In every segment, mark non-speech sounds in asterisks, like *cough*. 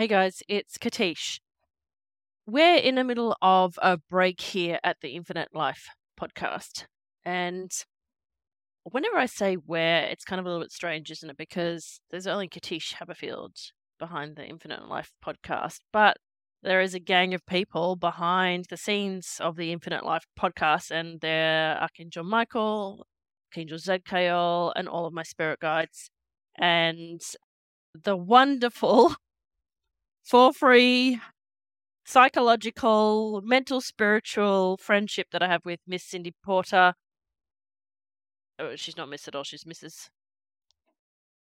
Hey guys, it's Katische. We're in the middle of a break here at the Infinite Life podcast. And whenever I say where, it's kind of a little bit strange, isn't it? Because there's only Katische Haberfield behind the Infinite Life podcast. But there is a gang of people behind the scenes of the Infinite Life podcast, and they're Archangel Michael, Archangel Zadkiel, and all of my spirit guides. And the wonderful, *laughs* for free, psychological, mental, spiritual friendship that I have with Miss Cindy Porter. Oh, she's not Miss at all, she's Mrs.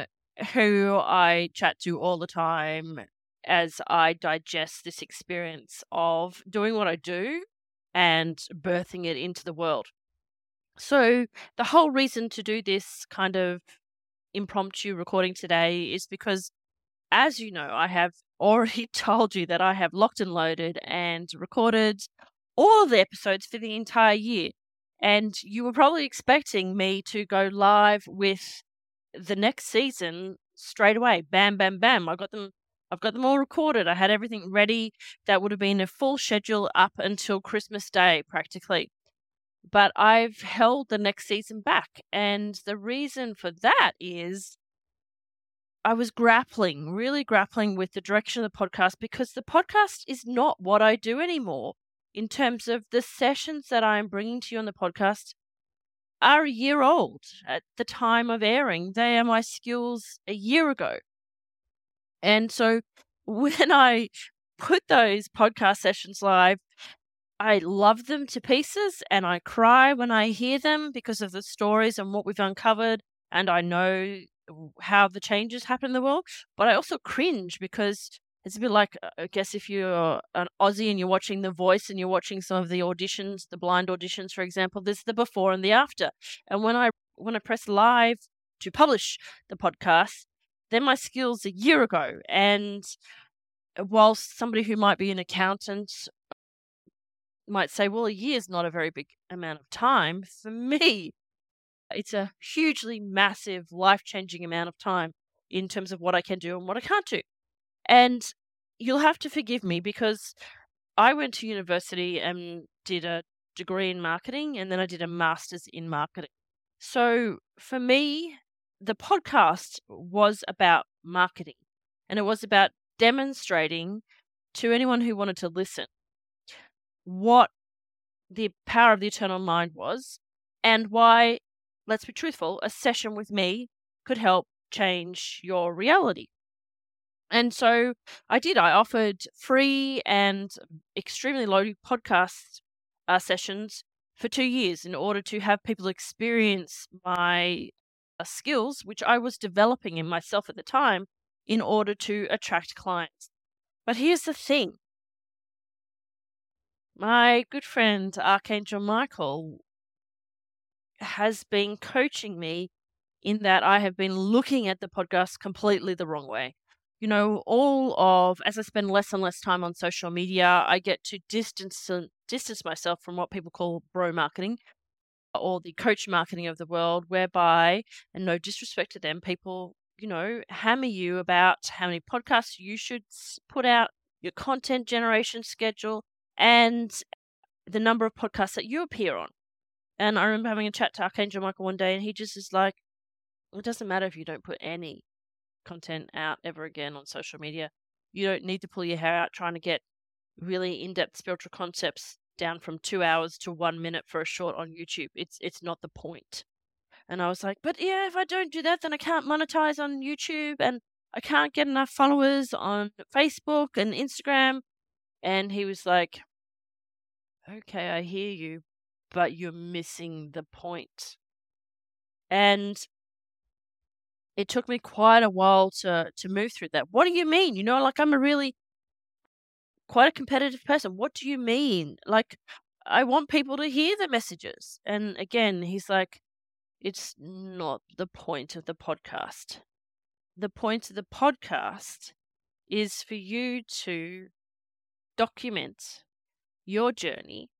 Uh, who I chat to all the time as I digest this experience of doing what I do and birthing it into the world. So, the whole reason to do this kind of impromptu recording today is because, as you know, I have already told you that I have locked and loaded and recorded all of the episodes for the entire year. And you were probably expecting me to go live with the next season straight away. Bam, bam, bam. I got them I've got them all recorded. I had everything ready. That would have been a full schedule up until Christmas Day, practically. But I've held the next season back. And the reason for that is I was grappling, really grappling with the direction of the podcast because the podcast is not what I do anymore in terms of the sessions that I'm bringing to you on the podcast are a year old at the time of airing. They are my skills a year ago. And so *laughs* when I put those podcast sessions live, I love them to pieces and I cry when I hear them because of the stories and what we've uncovered. And I know how the changes happen in the world, but I also cringe because it's a bit like, uh, I guess, if you're an Aussie and you're watching The Voice and you're watching some of the auditions, the blind auditions, for example, there's the before and the after. And when I when I press live to publish the podcast, they're my skills a year ago. And whilst somebody who might be an accountant might say, well, a year is not a very big amount of time, for me, it's a hugely massive, life changing amount of time in terms of what I can do and what I can't do. And you'll have to forgive me because I went to university and did a degree in marketing and then I did a master's in marketing. So for me, the podcast was about marketing and it was about demonstrating to anyone who wanted to listen what the power of the eternal mind was and why, let's be truthful, a session with me could help change your reality. And so I did. I offered free and extremely low podcast uh, sessions for two years in order to have people experience my uh, skills, which I was developing in myself at the time, in order to attract clients. But here's the thing my good friend Archangel Michael has been coaching me in that I have been looking at the podcast completely the wrong way. You know, all of as I spend less and less time on social media, I get to distance distance myself from what people call bro marketing, or the coach marketing of the world, whereby, and no disrespect to them, people, you know, hammer you about how many podcasts you should put out, your content generation schedule, and the number of podcasts that you appear on. And I remember having a chat to Archangel Michael one day, and he just is like, it doesn't matter if you don't put any content out ever again on social media. You don't need to pull your hair out trying to get really in depth spiritual concepts down from two hours to one minute for a short on YouTube. It's it's not the point. And I was like, but yeah, if I don't do that, then I can't monetize on YouTube and I can't get enough followers on Facebook and Instagram. And he was like, okay, I hear you, but you're missing the point. And it took me quite a while to to move through that. What do you mean? You know, like I'm a really quite a competitive person. What do you mean? Like, I want people to hear the messages. And again, he's like, it's not the point of the podcast. The point of the podcast is for you to document your journey,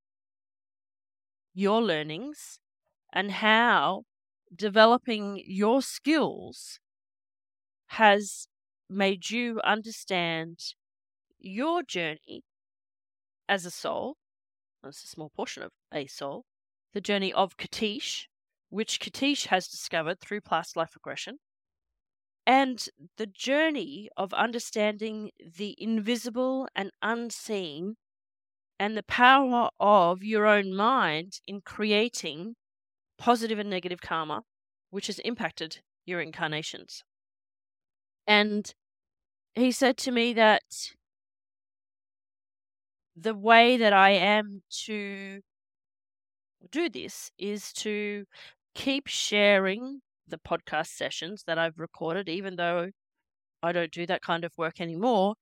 your learnings, and how developing your skills has made you understand your journey as a soul, that's a small portion of a soul, the journey of Katische, which Katische has discovered through past life regression, and the journey of understanding the invisible and unseen and the power of your own mind in creating positive and negative karma, which has impacted your incarnations. And he said to me that the way that I am to do this is to keep sharing the podcast sessions that I've recorded, even though I don't do that kind of work anymore.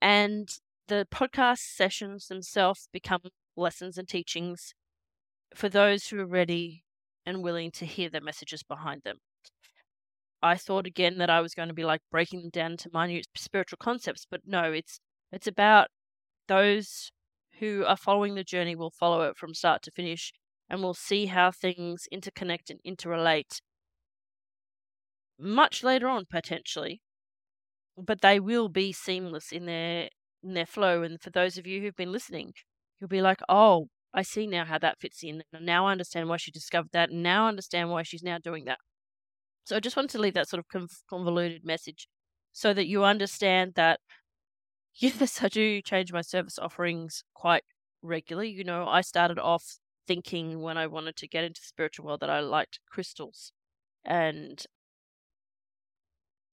And the podcast sessions themselves become lessons and teachings for those who are ready and willing to hear the messages behind them. I thought again that I was going to be like breaking them down into minute spiritual concepts, but no, it's it's about those who are following the journey will follow it from start to finish and will see how things interconnect and interrelate much later on potentially but they will be seamless in their in their flow and for those of you who've been listening you'll be like oh i see now how that fits in and now i understand why she discovered that and now i understand why she's now doing that. So i just wanted to leave that sort of convoluted message so that you understand that *laughs* yes i do change my service offerings quite regularly you know i started off thinking when i wanted to get into the spiritual world that i liked crystals and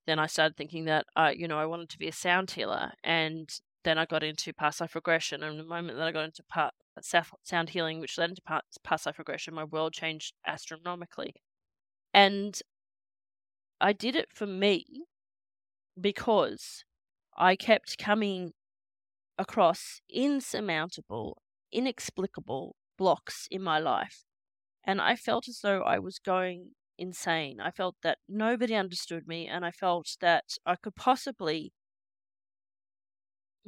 then I started thinking that uh, you know I wanted to be a sound healer, and then I got into past life regression. And the moment that I got into part, sound healing, which led into past life regression, my world changed astronomically. And I did it for me because I kept coming across insurmountable, inexplicable blocks in my life. And I felt as though I was going insane. I felt that nobody understood me, and I felt that I could possibly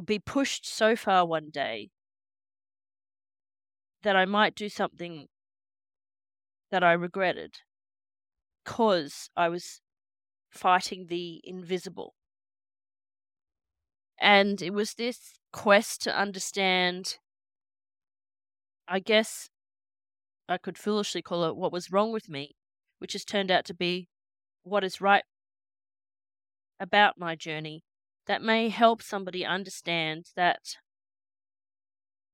be pushed so far one day that I might do something that I regretted because I was fighting the invisible. And it was this quest to understand, I guess I could foolishly call it what was wrong with me, which has turned out to be what is right about my journey that may help somebody understand that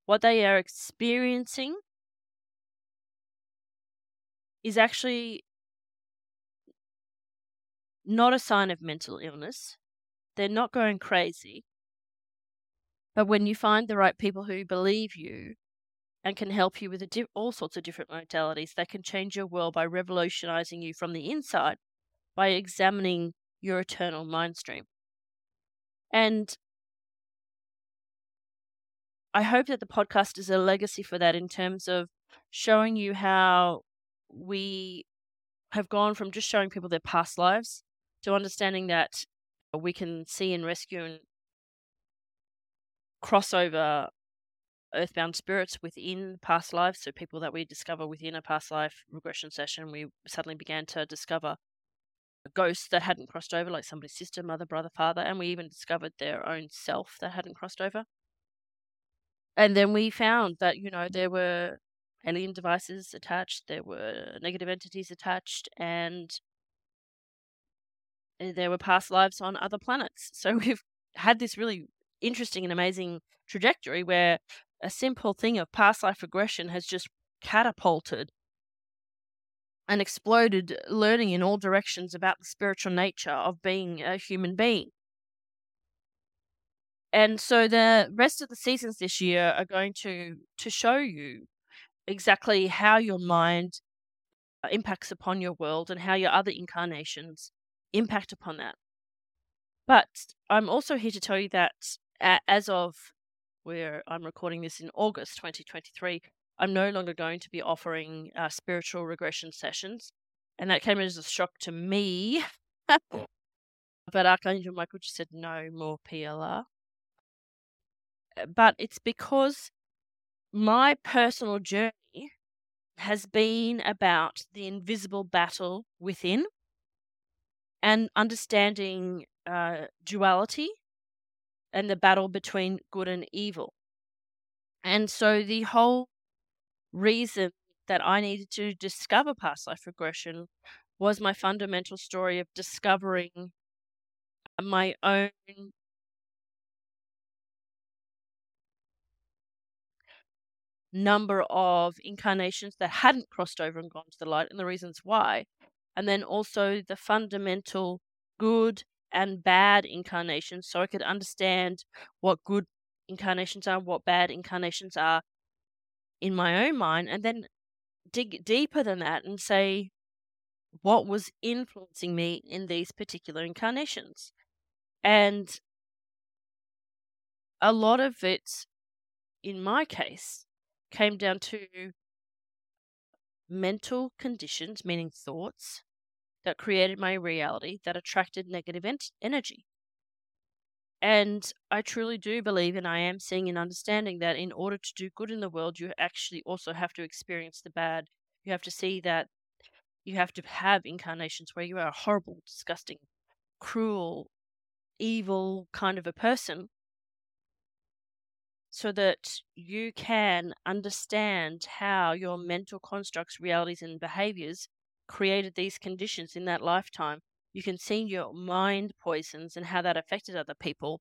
what they are experiencing is actually not a sign of mental illness. They're not going crazy. But when you find the right people who believe you and can help you with di- all sorts of different modalities that can change your world by revolutionizing you from the inside by examining your eternal mind stream. And I hope that the podcast is a legacy for that in terms of showing you how we have gone from just showing people their past lives to understanding that we can see and rescue and cross over earthbound spirits within past lives, so people that we discover within a past life regression session, we suddenly began to discover ghosts that hadn't crossed over, like somebody's sister, mother, brother, father, and we even discovered their own self that hadn't crossed over. And then we found that, you know, there were alien devices attached, there were negative entities attached, and eh, there were past lives on other planets. *laughs* So we've had this really interesting and amazing trajectory where a simple thing of past life regression has just catapulted and exploded learning in all directions about the spiritual nature of being a human being. And so the rest of the seasons this year are going to to show you exactly how your mind uh, impacts upon your world and how your other incarnations impact upon that. But I'm also here to tell you that as of where I'm recording this in August 2023, I'm no longer going to be offering uh, spiritual regression sessions. And that came as a shock to me. *laughs* but Archangel Michael just said no more PLR. Uh, but it's because my personal journey has been about the invisible battle within and understanding uh, duality and the battle between good and evil. And so the whole reason that I needed to discover past life regression was my fundamental story of discovering my own number of incarnations that hadn't crossed over and gone to the light and the reasons why. And then also the fundamental good and bad incarnations so I could understand what good incarnations are, what bad incarnations are in my own mind, and then dig deeper than that and say, what was influencing me in these particular incarnations? And a lot of it, in my case, came down to mental conditions, meaning thoughts, that created my reality that attracted negative en- energy. And I truly do believe, and I am seeing and understanding that in order to do good in the world, you actually also have to experience the bad. You have to see that you have to have incarnations where you are a horrible, disgusting, cruel, evil kind of a person so that you can understand how your mental constructs, realities, and behaviors created these conditions in that lifetime. You can see your mind poisons and how that affected other people.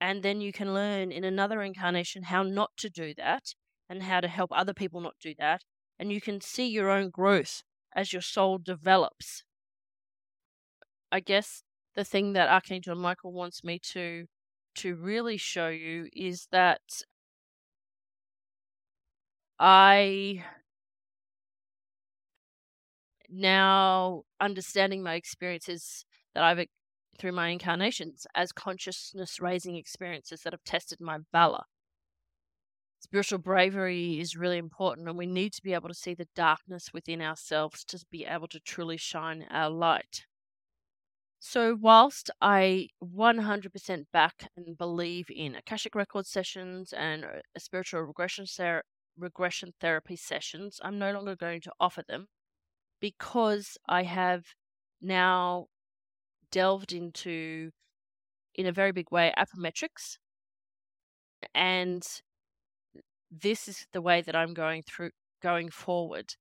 And then you can learn in another incarnation how not to do that and how to help other people not do that. And you can see your own growth as your soul develops. I guess the thing that Archangel Michael wants me to to really show you is that I now understanding my experiences that I've through my incarnations as consciousness raising experiences that have tested my valor. Spiritual bravery is really important, and we need to be able to see the darkness within ourselves to be able to truly shine our light. So, whilst I 100% back and believe in Akashic Record sessions and uh, spiritual regression, ther- regression therapy sessions, I'm no longer going to offer them because I have now delved into, in a very big way, Apometrics. And this is the way that I'm going through going forward.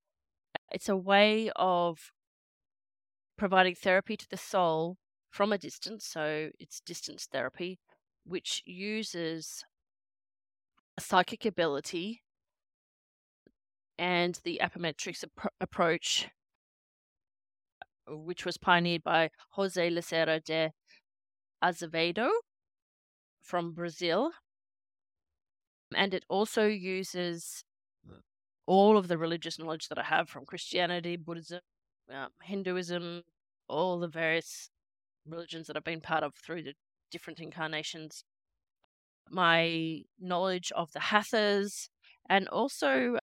It's a way of providing therapy to the soul from a distance, so it's distance therapy, which uses a psychic ability and the Apometrics ap- approach, which was pioneered by Jose Lacerda de Azevedo from Brazil. And it also uses all of the religious knowledge that I have from Christianity, Buddhism, um, Hinduism, all the various religions that I've been part of through the different incarnations, my knowledge of the Hathas, and also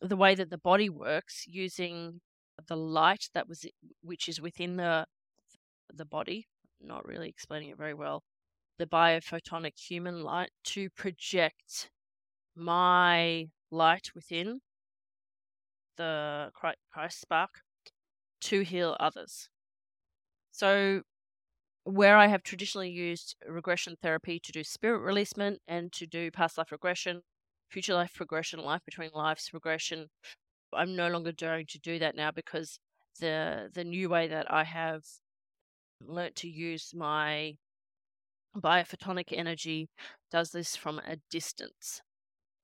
the way that the body works using the light that was which is within the the body not really explaining it very well the biophotonic human light to project my light within the Christ spark to heal others. So, where I have traditionally used regression therapy to do spirit releasement and to do past life regression, future life progression, life between lives regression, I'm no longer going to do that now because the the new way that I have learnt to use my biophotonic energy does this from a distance.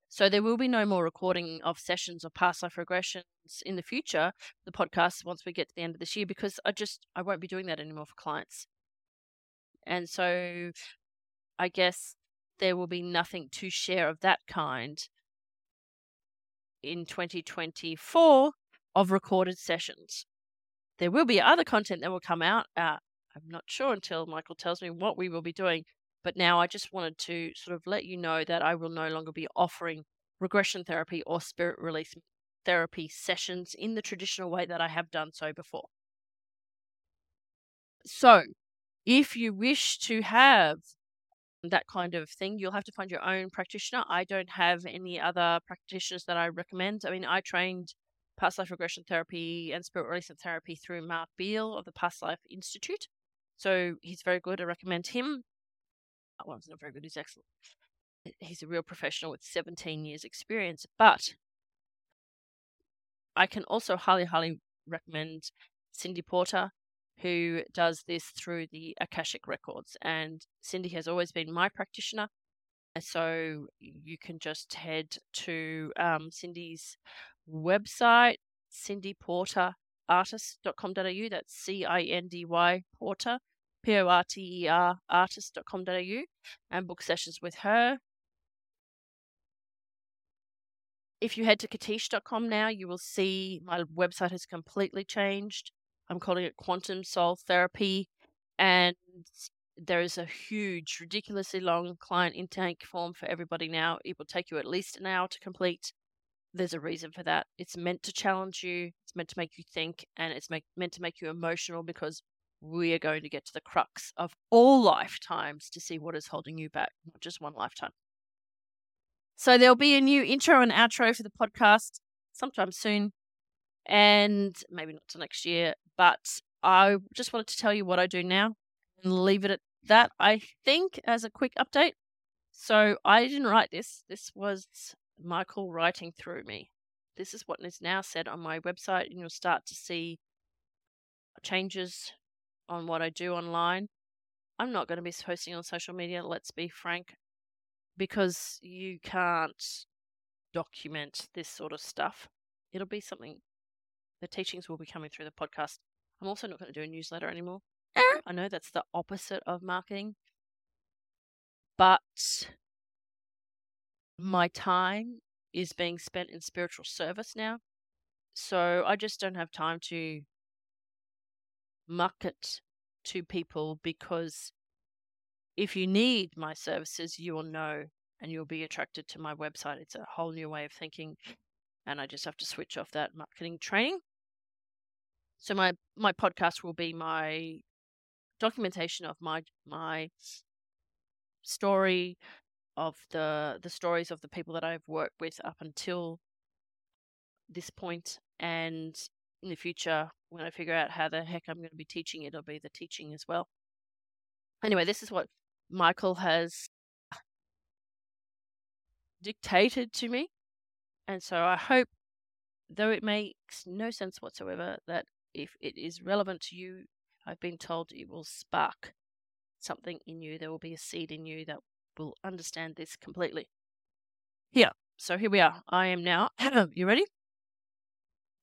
So there will be no more recording of sessions of past life regressions in the future, the podcast once we get to the end of this year, because I just I won't be doing that anymore for clients. And so I guess there will be nothing to share of that kind in 2024 of recorded sessions. There will be other content that will come out. Uh, I'm not sure until Michael tells me what we will be doing. But now I just wanted to sort of let you know that I will no longer be offering regression therapy or spirit release therapy sessions in the traditional way that I have done so before. So, if you wish to have that kind of thing, you'll have to find your own practitioner. I don't have any other practitioners that I recommend. I mean, I trained past life regression therapy and spirit release and therapy through Mark Beal of the Past Life Institute. So he's very good. I recommend him. well, he's not very good. He's excellent. He's a real professional with 17 years experience. But I can also highly, highly recommend Cindy Porter, who does this through the Akashic Records. And Cindy has always been my practitioner. So you can just head to um, Cindy's website, cindyporterartist.com.au. That's C I N D Y Porter, P O R T E R artist.com.au, and book sessions with her. If you head to katische.com now, you will see my website has completely changed. I'm calling it Quantum Soul Therapy. And there is a huge, ridiculously long client intake form for everybody now. It will take you at least an hour to complete. There's a reason for that. It's meant to challenge you, it's meant to make you think, and it's make, meant to make you emotional because we are going to get to the crux of all lifetimes to see what is holding you back, not just one lifetime. So there'll be a new intro and outro for the podcast sometime soon, and maybe not till next year. But I just wanted to tell you what I do now and leave it at that, I think, as a quick update. So I didn't write this. This was Michael writing through me. This is what is now said on my website, and you'll start to see changes on what I do online. I'm not going to be posting on social media, let's be frank, because you can't document this sort of stuff. It'll be something, the teachings will be coming through the podcast. I'm also not going to do a newsletter anymore. Ah. I know that's the opposite of marketing, but my time is being spent in spiritual service now. So I just don't have time to market to people because if you need my services, you will know and you'll be attracted to my website. It's a whole new way of thinking, and I just have to switch off that marketing training. So my my podcast will be my documentation of my my story of the the stories of the people that I've worked with up until this point and in the future when I figure out how the heck I'm going to be teaching it, it'll be the teaching as well. Anyway, this is what Michael has dictated to me. And so I hope though it makes no sense whatsoever that if it is relevant to you I've been told it will spark something in you. There will be a seed in you that will understand this completely. Here, so here we are. I am now. *clears throat* you ready?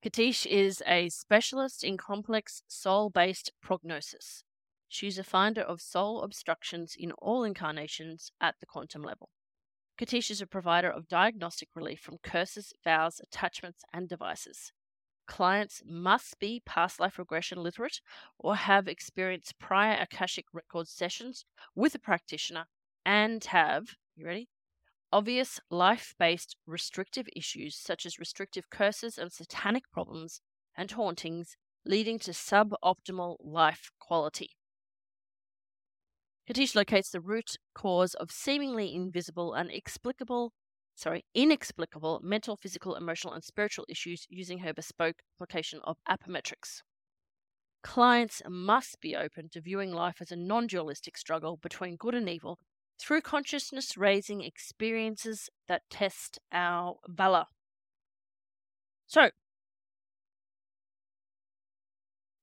Katische is a specialist in complex soul based prognosis. She's a finder of soul obstructions in all incarnations at the quantum level. Katische is a provider of diagnostic relief from curses, vows, attachments, and devices. Clients must be past life regression literate or have experienced prior Akashic record sessions with a practitioner and have, you ready? Obvious life based restrictive issues such as restrictive curses and satanic problems and hauntings leading to suboptimal life quality. Katische locates the root cause of seemingly invisible and explicable sorry, inexplicable mental, physical, emotional, and spiritual issues using her bespoke application of Apometrics. Clients must be open to viewing life as a non dualistic struggle between good and evil through consciousness raising experiences that test our valor. So,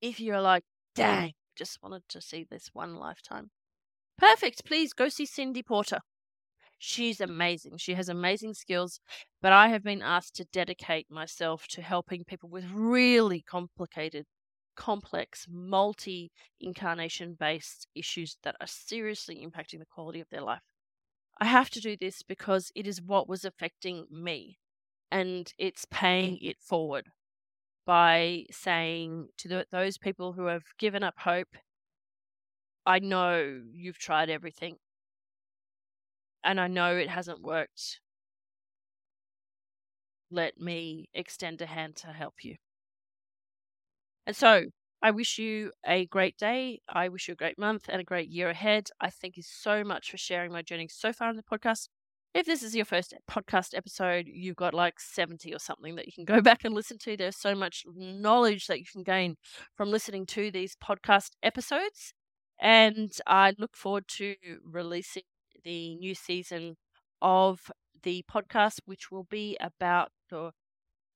if you're like, dang, just wanted to see this one lifetime, perfect, please go see Cindy Porter. She's amazing. She has amazing skills, but I have been asked to dedicate myself to helping people with really complicated, complex, multi incarnation based issues that are seriously impacting the quality of their life. I have to do this because it is what was affecting me, and it's paying it forward by saying to the, those people who have given up hope, I know you've tried everything and I know it hasn't worked, let me extend a hand to help you. And so I wish you a great day. I wish you a great month and a great year ahead. I thank you so much for sharing my journey so far in the podcast. If this is your first podcast episode, you've got like 70 or something that you can go *laughs* back and listen to. There's so much knowledge that you can gain from listening to these podcast episodes. And I look forward to releasing the new season of the podcast, which will be about the,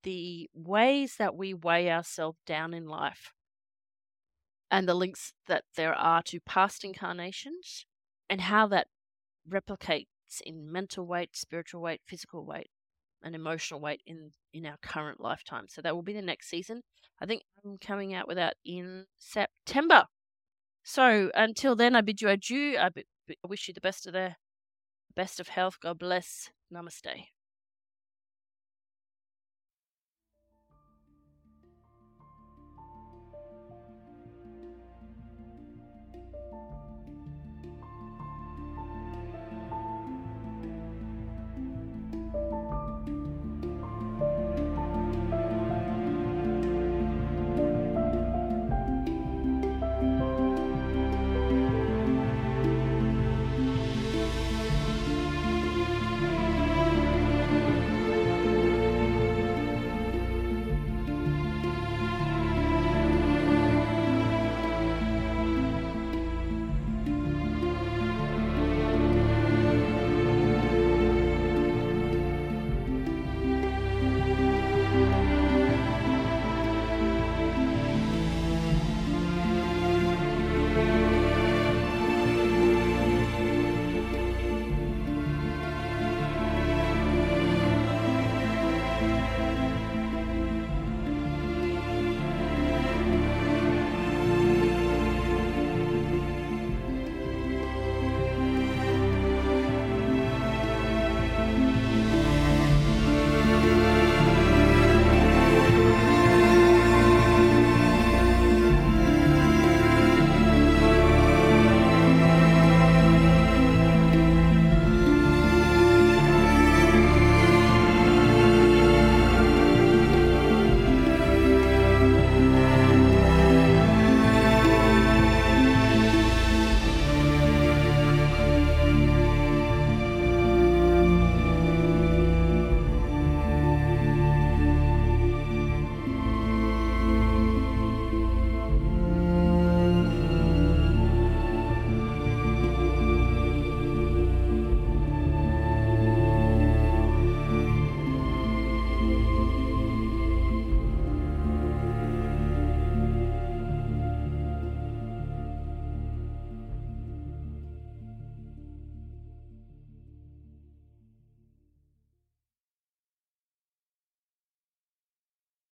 the ways that we weigh ourselves down in life and the links that there are to past incarnations and how that replicates in mental weight, spiritual weight, physical weight, and emotional weight in in our current lifetime. So that will be the next season. I think I'm coming out with that in September. So until then, I bid you adieu. I, I wish you the best of the best of health. God bless. Namaste.